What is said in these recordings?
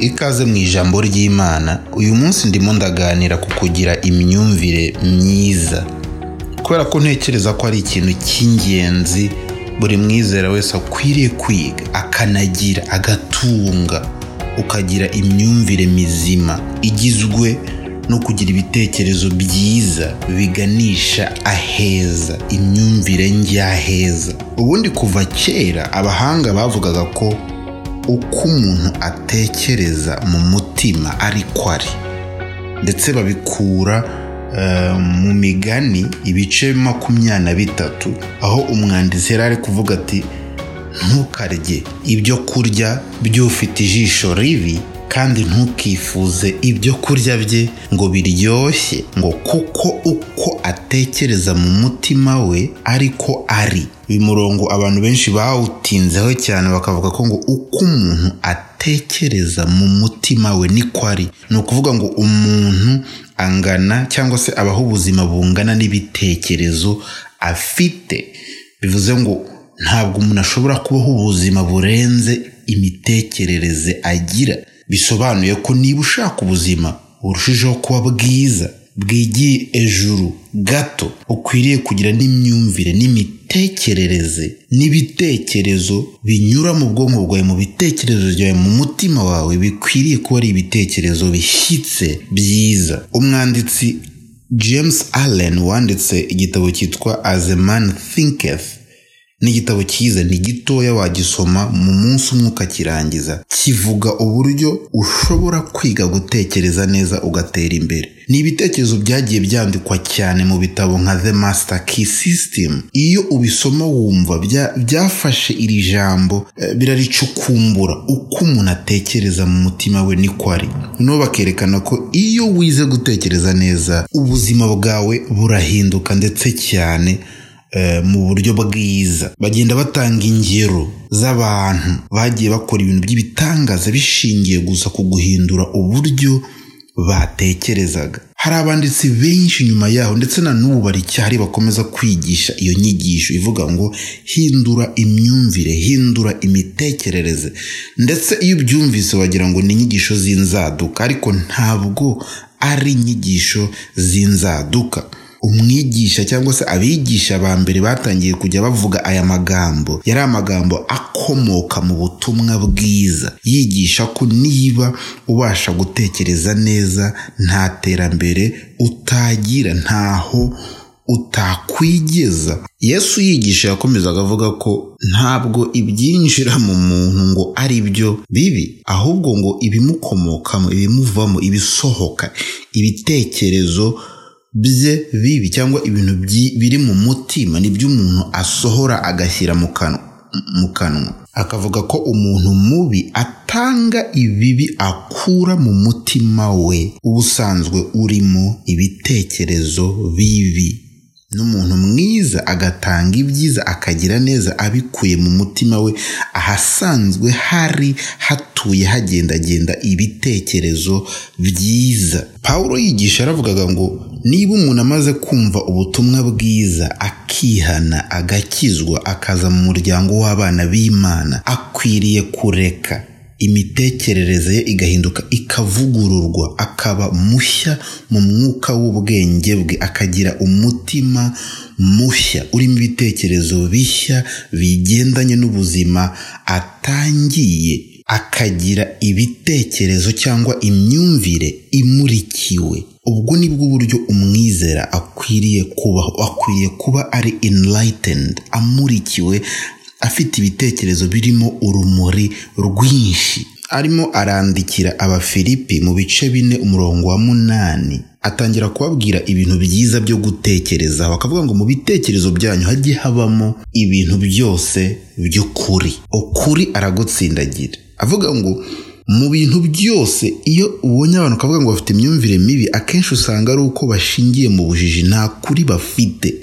ikaze mu ijambo ry'imana uyu munsi ndimo ndaganira ku kugira imyumvire myiza. Kubera ko ntekereza ko ari ikintu cy'ingenzi buri mwizera wese akwiriye kwiga akanagira agatunga. Ukagira imyumvire mizima. Igizwe no kugira ibitekerezo byiza biganisha aheza. Imyumvire njyaheza ubundi kuva kera abahanga bavugaga ko uko umuntu atekereza mu mutima ariko ari. Ndetse babikura mu migani ibice makumyabiri na bitatu aho umwanditsi yari ari kuvuga ati ntukarye ibyo kurya by'ufite ijisho ribi kandi ntukifuze ibyo kurya bye ngo biryoshye ngo kuko uko atekereza mu mutima we ariko ari. Uyu murongo abantu benshi bawutinzeho cyane bakavuga ko ngo uko umuntu atekereza mu mutima we niko ari. Ni ukuvuga ngo umuntu angana cyangwa se abaho ubuzima bungana n'ibitekerezo afite. Bivuze ngo ntabwo umuntu ashobora kubaho ubuzima burenze imitekerereze agira. Bisobanuye ko niba ushaka ubuzima burushijeho kuba bwiza. Bwigiye ejuru gato. Ukwiriye kugira n'imyumvire n'imitekerereze n'ibitekerezo binyura mu bwonko bwawe mu bitekerezo byawe mu mutima wawe bikwiriye kuba ari ibitekerezo bishyitse byiza. Umwanditsi james allen wanditse igitabo cyitwa as a man thinketh ni igitabo cyiza ni gitoya wagisoma mu munsi umwe ukakirangiza kivuga uburyo ushobora kwiga gutekereza neza ugatera imbere. Ni ibitekerezo byagiye byandikwa cyane mu bitabo nka the master key system. Iyo ubisoma wumva byafashe iri jambo biraricukumbura uko umuntu atekereza mu mutima we niko ari. Noneho bakerekana ko iyo wize gutekereza neza ubuzima bwawe burahinduka ndetse cyane mu buryo bwiza. Bagenda batanga ingero z'abantu bagiye bakora ibintu by'ibitangaza bishingiye gusa ku guhindura uburyo batekerezaga. Hari abanditsi benshi nyuma yaho ndetse na n'ubu baricyari bakomeza kwigisha iyo nyigisho ivuga ngo hindura imyumvire hindura imitekerereze. Ndetse iyo ubyumvise wagira ngo ni inyigisho z'inzaduka ariko ntabwo ari inyigisho z'inzaduka. Umwigisha cyangwa se abigisha ba mbere batangiye kujya bavuga aya magambo. Yari amagambo akomoka mu butumwa bwiza. Yigisha ko niba ubasha gutekereza neza nta terambere utagira ntaho utakwigeza. Yesu yigisha yakomezaga avuga ko ntabwo ibyinjira mu muntu ngo ari byo bibi ahubwo ngo ibimukomokamo ibimuvamo ibisohoka ibitekerezo bye bibi cyangwa ibintu biri mu mutima ni byo umuntu asohora agashyira mu kanwa. Akavuga ko umuntu mubi atanga ibibi akura mu mutima we ubusanzwe urimo ibitekerezo bibi. N'umuntu mwiza agatanga ibyiza akagira neza abikuye mu mutima we. Ahasanzwe hari hatuye hagendagenda ibitekerezo byiza. Paul yigisha aravugaga ngo niba umuntu amaze kumva ubutumwa bwiza akihana agakizwa akaza mu muryango w'abana b'imana akwiriye kureka. Imitekerereze ye igahinduka ikavugururwa akaba mushya mu mwuka w'ubwenge bwe akagira umutima mushya urimo ibitekerezo bishya bigendanye n'ubuzima atangiye akagira ibitekerezo cyangwa imyumvire imurikiwe. Ubwo ni bwo buryo umwizera akwiriye kubaho akwiriye kuba ari enlightened amurikiwe afite ibitekerezo birimo urumuri rwinshi. Arimo arandikira abafilipi mu bice bine umurongo wa munani. Atangira kubabwira ibintu byiza byo gutekereza. Bakavuga ngo mu bitekerezo byanyu hajye habamo ibintu byose by'ukuri. Ukuri aragutsindagira. Avuga ngo mu bintu byose iyo ubonye abantu ukavuga ngo bafite imyumvire mibi akenshi usanga ari uko bashingiye mu bujiji nta kuri bafite.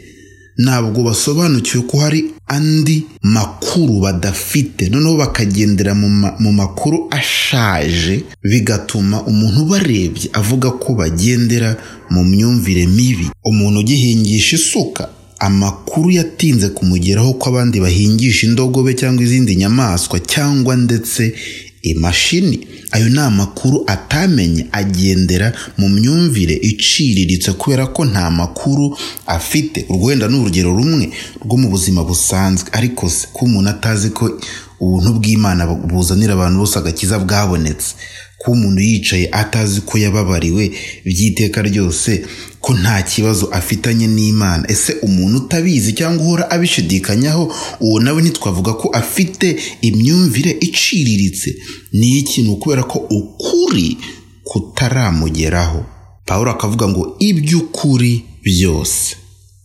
Ntabwo basobanukiwe ko hari andi makuru badafite. Noneho bakagendera mu makuru ashaje bigatuma umuntu ubarebye avuga ko bagendera mu myumvire mibi. Umuntu ugihingisha isuka amakuru yatinze kumugeraho ko abandi bahingisha indogobe cyangwa izindi nyamaswa cyangwa ndetse imashini. Ayo ni amakuru atamenye agendera mu myumvire iciriritse kubera ko nta makuru afite. Urwo wenda ni urugero rumwe rwo mu buzima busanzwe. Ariko se ko umuntu atazi ko ubuntu bw'imana buzanira abantu bose agakiza bwabonetse. Ko umuntu yicaye atazi ko yababariwe by'iteka ryose ko nta kibazo afitanye n'imana. Ese umuntu utabizi cyangwa uhora abishidikanyaho uwo nawe ntitwavuga ko afite imyumvire iciriritse. Ni ikintu ukubera ko ukuri kutaramugeraho. Paul akavuga ngo iby'ukuri byose.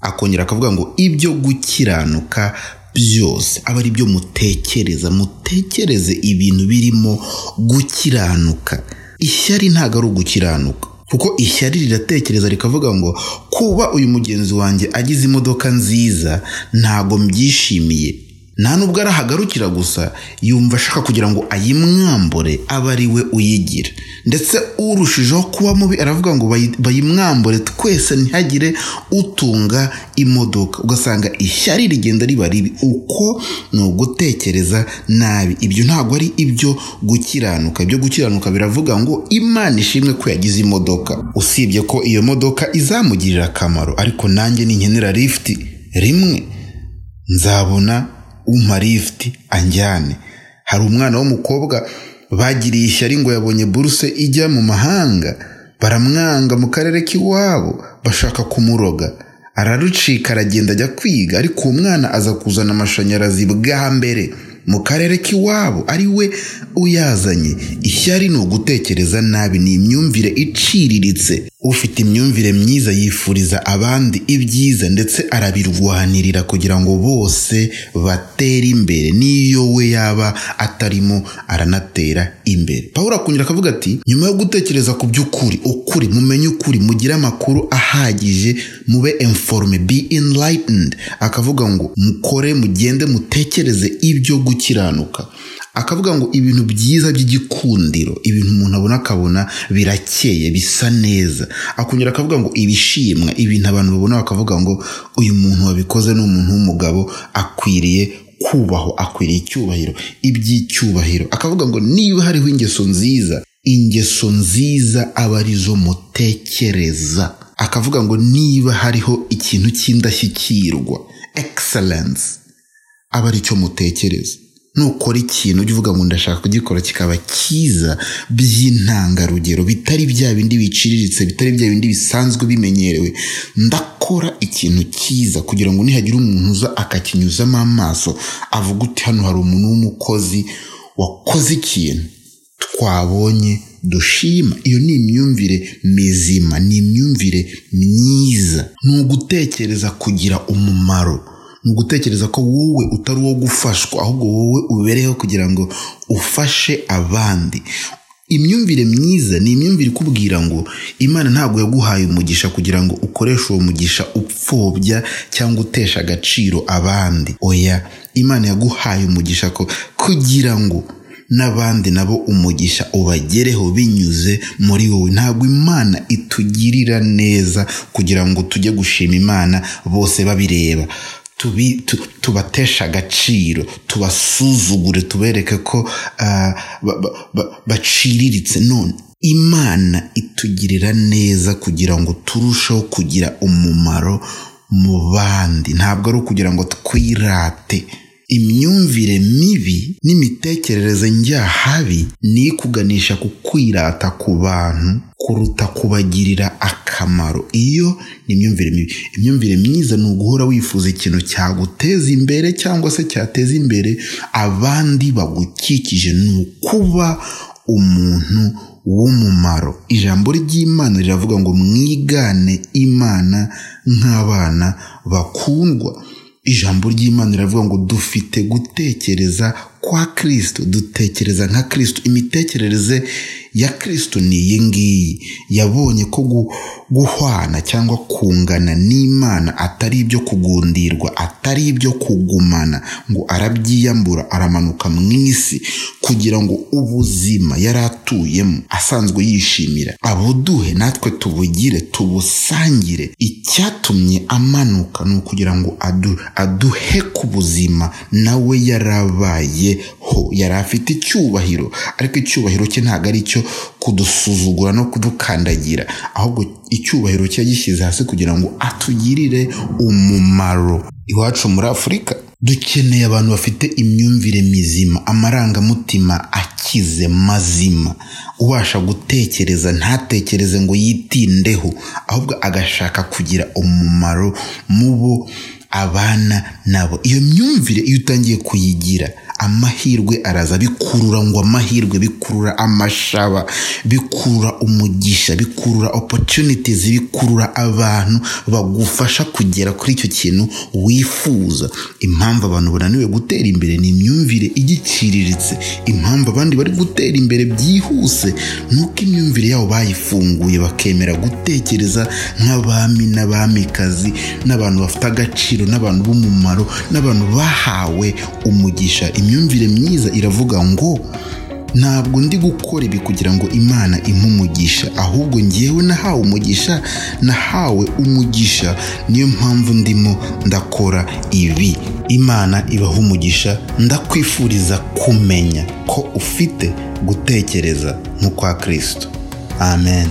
Akongera akavuga ngo ibyo gukiranuka byose aba ari byo mutekereza mutekereze ibintu birimo gukiranuka. Ishyari ntabwo ari ugukiranuka kuko ishyari riratekereza rikavuga ngo kuba uyu mugenzi wanjye agize imodoka nziza ntabwo mbyishimiye. Nta nubwo arahagarukira gusa yumva ashaka kugira ngo ayimwambure abe ari we uyigira. Ndetse urushijeho kuba mubi aravuga ngo bayimwambure twese ntihagire utunga imodoka. Ugasanga ishyari rigenda riba ribi. Uko ni ugutekereza nabi. Ibyo ntabwo ari ibyo gukiranuka. Ibyo gukiranuka biravuga ngo imana ishimwe ko yagize imodoka. Usibye ko iyo modoka izamugirira akamaro ariko nanjye ninkenera lifuti rimwe nzabona umpa lifuti anjyane. Hari umwana w'umukobwa bagiriye ishyari ngo yabonye buruse ijya mu mahanga baramwanga mu karere k'iwabo bashaka kumuroga. Ararucika aragenda ajya kwiga ariko uwo mwana aza kuzana amashanyarazi bwa mbere. Mu karere k'iwabo ari we uyazanye. Ishyari ni ugutekereza nabi ni imyumvire iciriritse. Ufite imyumvire myiza yifuriza abandi ibyiza ndetse arabirwanirira kugira ngo bose batere imbere. N'iyo we yaba atarimo aranatera imbere. Paul akongera akavuga ati nyuma yo gutekereza ku by'ukuri ukuri mumenye ukuri mugire amakuru ahagije mube informe be enlightened. Akavuga ngo mukore mugende mutekereze ibyo gukiranuka akavuga ngo ibintu byiza by'igikundiro ibintu umuntu abona akabona birakeye bisa neza. Akongera akavuga ngo ibishimwa ibintu abantu babona bakavuga ngo uyu muntu wabikoze ni umuntu w'umugabo akwiriye kubahwa akwiriye icyubahiro iby'icyubahiro. Akavuga ngo niba hariho ingeso nziza ingeso nziza aba ari zo mutekereza. Akavuga ngo niba hariho ikintu cy'indashyikirwa excellence aba ari cyo mutekereza. Nukora ikintu ujya uvuga ngo ndashaka kugikora kikaba cyiza by'intangarugero bitari bya bindi biciriritse bitari bya bindi bisanzwe bimenyerewe. Ndakora ikintu cyiza kugira ngo nihagira umuntu uza akakinyuzamo amaso avuga uti hano hari umuntu w'umukozi wakoze ikintu. Twabonye dushima. Iyo ni imyumvire mizima ni imyumvire myiza. Ni ugutekereza kugira umumaro. Ni ugutekereza ko wowe utari uwo gufashwa ahubwo wowe ubereho kugira ngo ufashe abandi. Imyumvire myiza ni imyumvire ikubwira ngo imana ntabwo yaguhaye umugisha kugira ngo ukoreshe uwo mugisha upfobya cyangwa utesha agaciro abandi. Oya imana yaguhaye umugisha ko kugira ngo n'abandi nabo umugisha ubagereho binyuze muri wowe. Ntabwo imana itugirira neza kugira ngo tujye gushima imana bose babireba. Tubatesha agaciro tubasuzugure tubereke ko baciriritse. None imana itugirira neza kugira ngo turusheho kugira umumaro mu bandi. Ntabwo ari ukugira ngo twirate. Imyumvire mibi n'imitekerereze njyahabi ni ikuganisha ku kwirata ku bantu kuruta kubagirira akamaro. Iyo ni imyumvire mibi. Imyumvire myiza ni uguhora wifuza ikintu cyaguteza imbere cyangwa se cyateza imbere abandi bagukikije. Ni ukuba umuntu w'umumaro. Ijambo ry'imana riravuga ngo mwigane imana nk'abana bakundwa. Ijambo ry'imana riravuga ngo dufite gutekereza kwa kirisito dutekereza nka kirisito imitekerereze ya kirisito ni iyi ngiyi. Yabonye ko guhwana cyangwa kungana n'imana atari ibyo kugundirwa atari ibyo kugumana ngo arabyiyambura aramanuka mu isi kugira ngo ubuzima yari atuyemo asanzwe yishimira. Abuduhe natwe tubugire tubusangire. Icyatumye amanuka ni ukugira ngo aduhe ku buzima nawe yarabayeho yari afite icyubahiro ariko icyubahiro cye ntabwo ari icyo kudusuzugura no kudukandagira ahubwo icyubahiro cye yagishyize hasi kugira ngo atugirire umumaro. Iwacu muri afurika dukeneye abantu bafite imyumvire mizima amarangamutima akize mazima. Ubasha gutekereza ntatekereze ngo yitindeho ahubwo agashaka kugira umumaro mu bo abana nabo. Iyo myumvire iyo utangiye kuyigira amahirwe araza bikurura ngo amahirwe bikurura amashaba bikurura umugisha bikurura opportunities bikurura abantu bagufasha kugera kuri icyo kintu wifuza. Impamvu abantu bananiwe gutera imbere ni imyumvire igiciriritse. Impamvu abandi bari gutera imbere byihuse ni uko imyumvire yabo bayifunguye bakemera gutekereza nk'abami n'abamikazi n'abantu bafite agaciro n'abantu b'umumaro n'abantu bahawe umugisha. Imyumvire myiza iravuga ngo ntabwo ndi gukora ibi kugira ngo imana impe umugisha ahubwo ngewe nahawe umugisha nahawe umugisha. Niyo mpamvu ndimo ndakora ibi. Imana ibaha umugisha ndakwifuriza kumenya ko ufite gutekereza nk'ukwa kirisito amen.